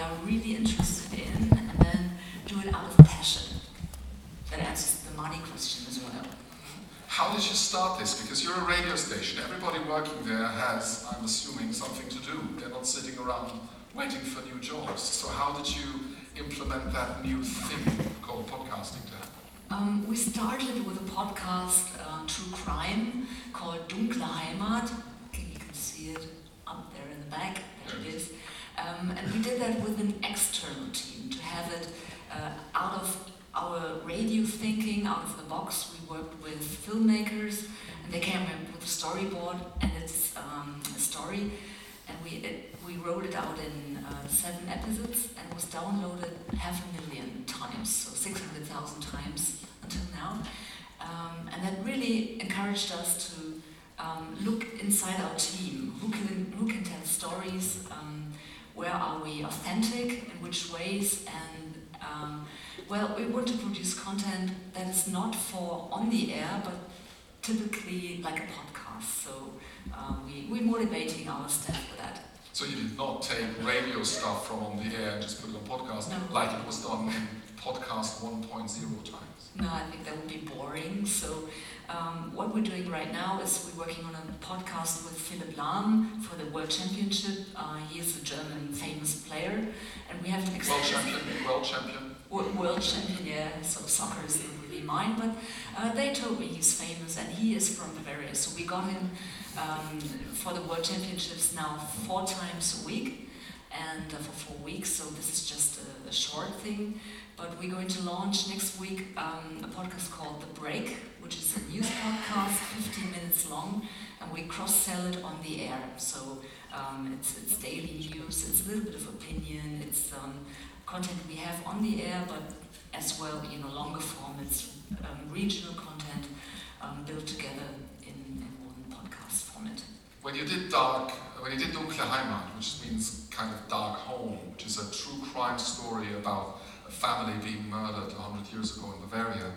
they are really interested in, and then do it out of passion. That answers the money question as well. How did you start this? Because you're a radio station. Everybody working there has, I'm assuming, something to do. They're not sitting around waiting for new jobs. So how did you implement that new thing called podcasting to happen? Um, we started with a podcast, uh, True Crime, called Dunkle Heimat. You can see it up there in the back. There it is. Um, and we did that with an external team to have it uh, out of our radio thinking, out of the box. We worked with filmmakers, and they came up with a storyboard, and it's um, a story. And we it, we wrote it out in uh, seven episodes, and was downloaded half a million times, so 600,000 times until now. Um, and that really encouraged us to um, look inside our team. Who can who can tell stories? Um, where are we authentic? In which ways? And um, well, we want to produce content that is not for on the air, but typically like a podcast. So uh, we, we're motivating our staff for that. So you did not take radio stuff from on the air and just put it on podcast No. like it was done in podcast 1.0 times. No, I think that would be boring. So, um, what we're doing right now is we're working on a podcast with Philipp Lahm for the World Championship. Uh, he is a German famous player, and we have an World champion, world champion. wo- world champion. Yeah, so soccer isn't really mine, but uh, they told me he's famous, he is from Bavaria. So we got him um, for the World Championships now four times a week, and uh, for four weeks. So this is just a, a short thing. But we're going to launch next week um, a podcast called The Break, which is a news podcast, 15 minutes long, and we cross sell it on the air. So um, it's, it's daily news, it's a little bit of opinion, it's um, content we have on the air, but as well, you know, longer formats, um, regional content um, built together in, in one podcast format. When you did Dark, when you did Dunkle Heimat, which means kind of dark home, which is a true crime story about a family being murdered 100 years ago in Bavaria,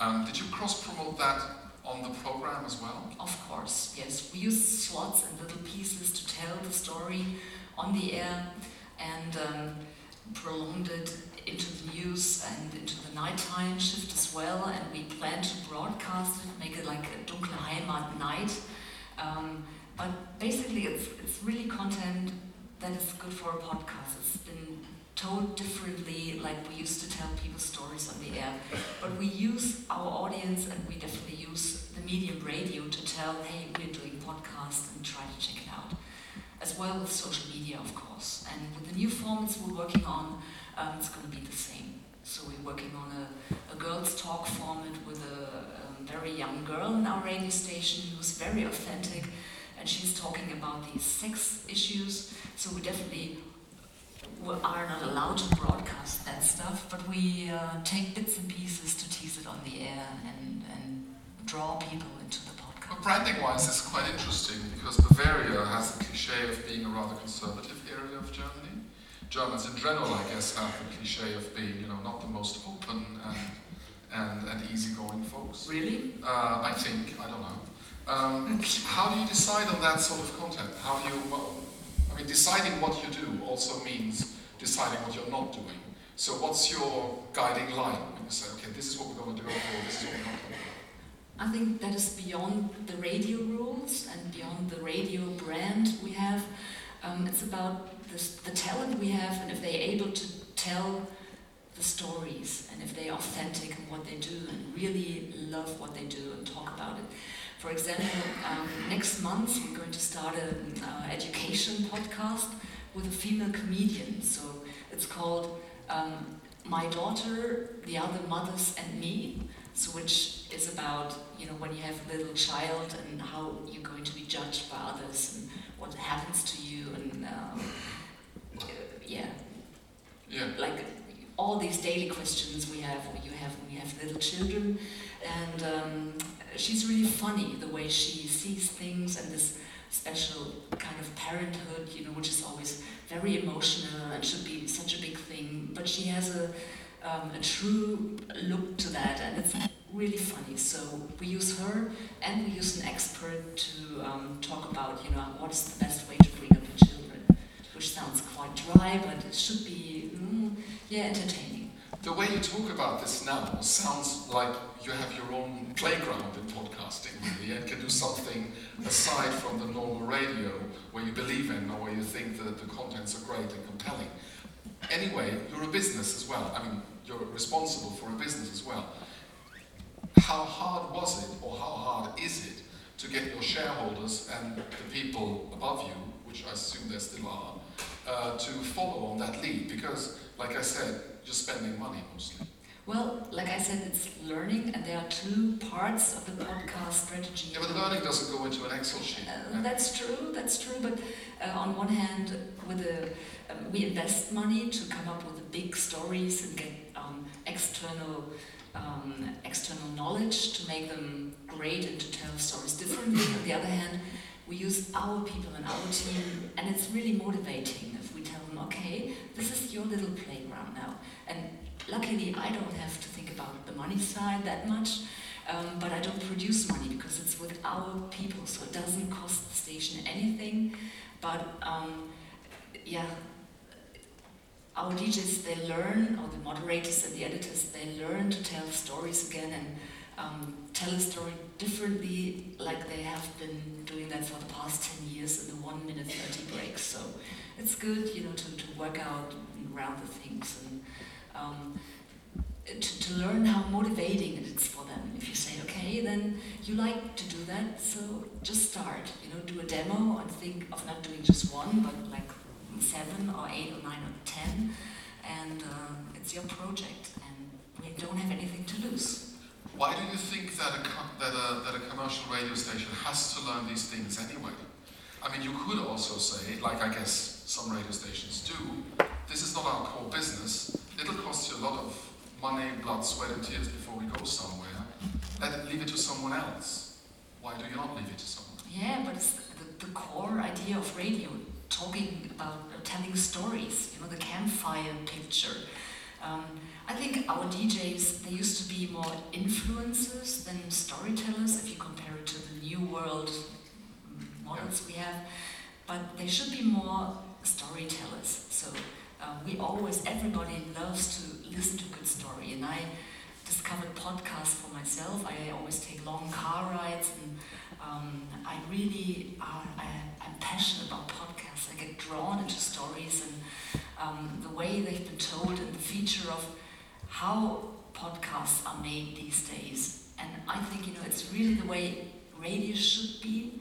um, did you cross promote that on the program as well? Of course, yes. We use slots and little pieces to tell the story on the air and um, prolonged it into the news and into the nighttime shift as well. And we plan to broadcast it, make it like a Dunkle Heimat night. Um, but basically, it's, it's really content that is good for a podcast. It's been told differently, like we used to tell people stories on the air. But we use our audience and we definitely use the medium radio to tell, hey, we're doing podcast and try to check it out. As well with social media, of course. And with the new formats we're working on, um, it's going to be the same. So we're working on a, a girls' talk format with a um, very young girl in our radio station who's very authentic and she's talking about these sex issues. So we definitely are not allowed to broadcast that stuff, but we uh, take bits and pieces to tease it on the air and, and draw people into the podcast. Branding wise, it's quite interesting because Bavaria has the cliche of being a rather conservative area of Germany. Germans in general, I guess, have the cliche of being, you know, not the most open and and, and easygoing folks. Really? Uh, I think, I don't know. Um, how do you decide on that sort of content? How do you, well, I mean, deciding what you do also means deciding what you're not doing. So what's your guiding line when you say, okay, this is what we're going to do, or this is what we're not going to do? I think that is beyond the radio rules and beyond the radio brand we have. Um, it's about this, the talent we have and if they're able to tell the stories and if they're authentic in what they do and really love what they do and talk about it. For example, um, next month we're going to start an uh, education podcast with a female comedian. So it's called um, My Daughter, the Other Mothers, and Me. So which is about you know when you have a little child and how you're going to be judged by others and what happens to you and um, uh, yeah, Yeah. like all these daily questions we have you have you have little children. And um, she's really funny the way she sees things and this special kind of parenthood you know which is always very emotional and should be such a big thing. But she has a um, a true look to that and it's really funny. So we use her and we use an expert to um, talk about you know what is the best way to bring up the children which sounds quite dry, but it should be, mm, yeah, entertaining. The way you talk about this now sounds like you have your own playground in podcasting, really, and can do something aside from the normal radio where you believe in or where you think that the contents are great and compelling. Anyway, you're a business as well. I mean, you're responsible for a business as well. How hard was it, or how hard is it, to get your shareholders and the people above you, which I assume there still are, uh, to follow on that lead? Because, like I said, you're spending money mostly. Well, like I said, it's learning, and there are two parts of the podcast strategy. Yeah, but learning doesn't go into an Excel sheet. Uh, that's true, that's true. But uh, on one hand, with the, um, we invest money to come up with the big stories and get um, external um, external knowledge to make them great and to tell stories differently. on the other hand, we use our people and our team, and it's really motivating okay, this is your little playground now. And luckily, I don't have to think about the money side that much. Um, but I don't produce money because it's with our people, so it doesn't cost the station anything. But um, yeah, our DJs they learn, or the moderators and the editors they learn to tell stories again and um, tell a story differently, like they have been doing that for the past ten years in the one minute thirty breaks. So it's good, you know, to, to work out around the things and. Um, to, to learn how motivating it is for them. If you say, okay, then you like to do that, so just start. You know, do a demo and think of not doing just one, but like seven or eight or nine or ten, and uh, it's your project, and we don't have anything to lose. Why do you think that a, that, a, that a commercial radio station has to learn these things anyway? I mean, you could also say, like I guess some radio stations do, this is not our core business. It'll cost you a lot of money, blood, sweat, and tears before we go somewhere. Let it, leave it to someone else. Why do you not leave it to someone? Yeah, but it's the, the core idea of radio, talking about uh, telling stories. You know, the campfire picture. Um, I think our DJs they used to be more influencers than storytellers. If you compare it to the new world we have, but there should be more storytellers. So um, we always, everybody loves to listen to good story, and I discovered podcasts for myself. I always take long car rides, and um, I really are, I, am passionate about podcasts. I get drawn into stories and um, the way they've been told, and the feature of how podcasts are made these days. And I think you know it's really the way radio should be,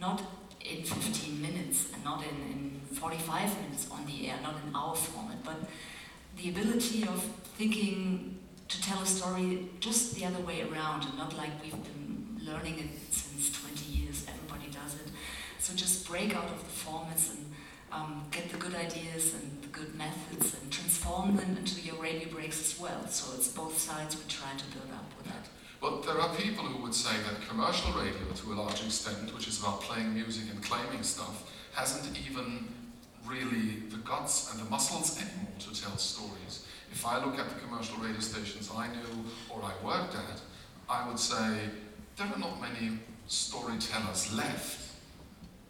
not in 15 minutes and not in, in 45 minutes on the air, not in our format, but the ability of thinking to tell a story just the other way around and not like we've been learning it since 20 years, everybody does it. So just break out of the formats and um, get the good ideas and the good methods and transform them into your radio breaks as well. So it's both sides we try to build up with that. But there are people who would say that commercial radio, to a large extent, which is about playing music and claiming stuff, hasn't even really the guts and the muscles anymore to tell stories. If I look at the commercial radio stations I knew or I worked at, I would say there are not many storytellers left.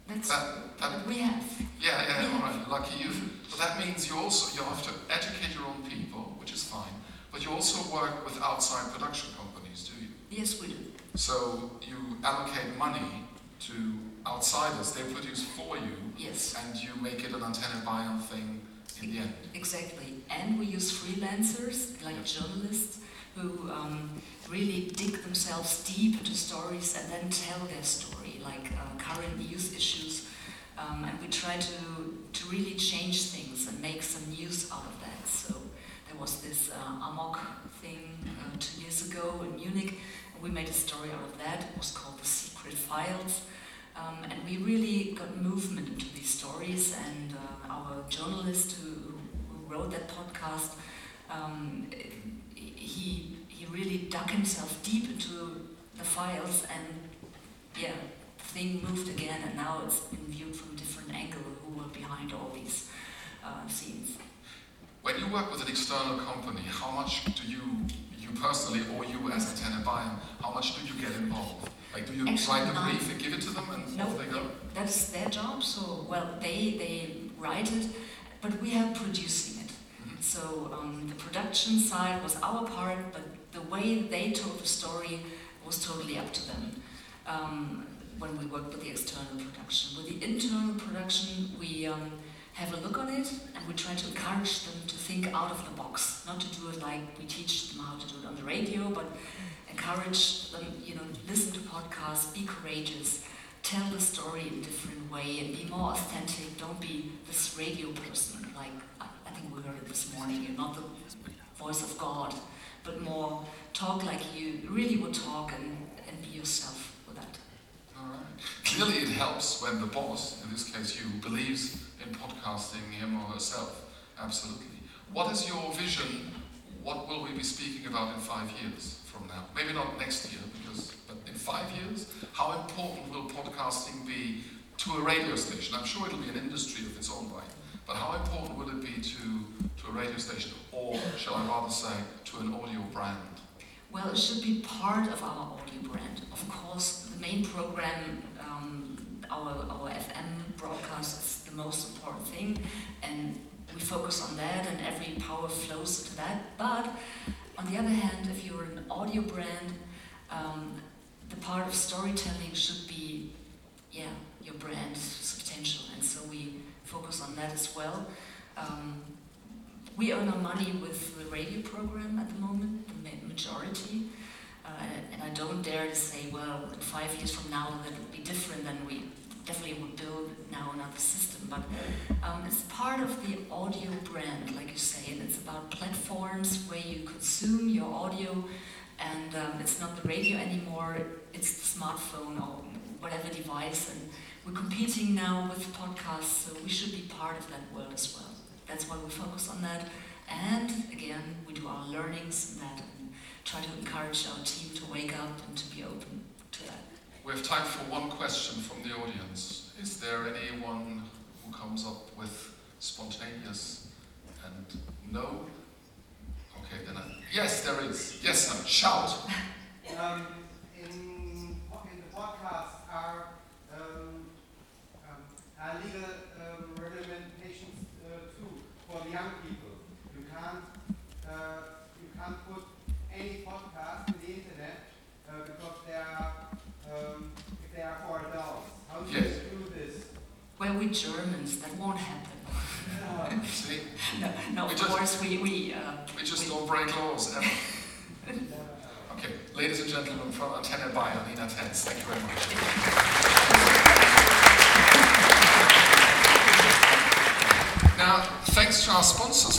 That's that, that, we have. Yeah, yeah, all right, lucky you. But that means you also you have to educate your own people, which is fine. But you also work with outside production companies? Yes, we do. So you allocate money to outsiders. They produce for you. Yes. And you make it an Antenne Bayern thing in the end. Exactly. And we use freelancers, like journalists, who um, really dig themselves deep into stories and then tell their story, like uh, current news issues. Um, and we try to, to really change things and make some news out of that. So there was this uh, Amok thing uh, two years ago in Munich, we made a story out of that. It was called The Secret Files. Um, and we really got movement into these stories, and uh, our journalist who, who, wrote that podcast, um, he, he really dug himself deep into the files, and yeah, the thing moved again, and now it's been viewed from a different angle who were behind all these uh, scenes. When you work with an external company, how much do you, you personally or you as Antenne Bayern, how much do you get involved? Like, do you Actually, write the brief and give it to them and no, off they go? That's their job. So, well, they they write it, but we are producing it. Mhm. So um, the production side was our part, but the way they told the story was totally up to them. Um, when we worked with the external production, with the internal production, we um, have a look on it and we try to encourage them to think out of the box, not to do it like we teach them how to do it on the radio, but encourage them, you know, listen to podcasts, be courageous, tell the story in a different way, and be more authentic. Don't be this radio person like I, think we heard it this morning. You're not the voice of God, but more talk like you really would talk and, and be yourself with that. All right. Clearly, it helps when the boss, in this case you, believes in podcasting him or herself. Absolutely. What is your vision? What will we be speaking about in five years from now? Maybe not next year, because but in five years, how important will podcasting be to a radio station? I'm sure it'll be an industry of its own right, but how important will it be to, to a radio station, or shall I rather say, to an audio brand? Well, it should be part of our audio brand. Of course, the main program, um, our, our FM broadcast is the most important thing, and we focus on that, and every power flows to that. But on the other hand, if you're an audio brand, um, the part of storytelling should be, yeah, your brand substantial, and so we focus on that as well. Um, we earn our money with the radio program at the moment, majority. Uh, and I don't dare to say, well, in five years from now that will be different, then we definitely would build now another system. But um, it's part of the audio brand, like you say, and it's about platforms where you consume your audio, and um, it's not the radio anymore, it's the smartphone or whatever device. And we're competing now with podcasts, so we should be part of that world as well. That's why we focus on that. And again, we do our learnings in that try to encourage our team to wake up and to be open to that. We have time for one question from the audience. Is there anyone who comes up with spontaneous and no? Okay, then I, yes, there is. Yes, sir. Shout. Um, in, po- in the podcast are um, um, are legal um, regulations uh, too for the young people. You can't uh, you can't put any podcast to the internet uh, because they are um, if they are for adults. How do Yes. you do this? We Germans, that won't happen. Uh, See, No, no We of just- course we, we, uh, we just we- don't break laws ever. Okay, ladies and gentlemen, from Antenne Bayern, Ina Tenz, thank you very much. Now, thanks to our sponsors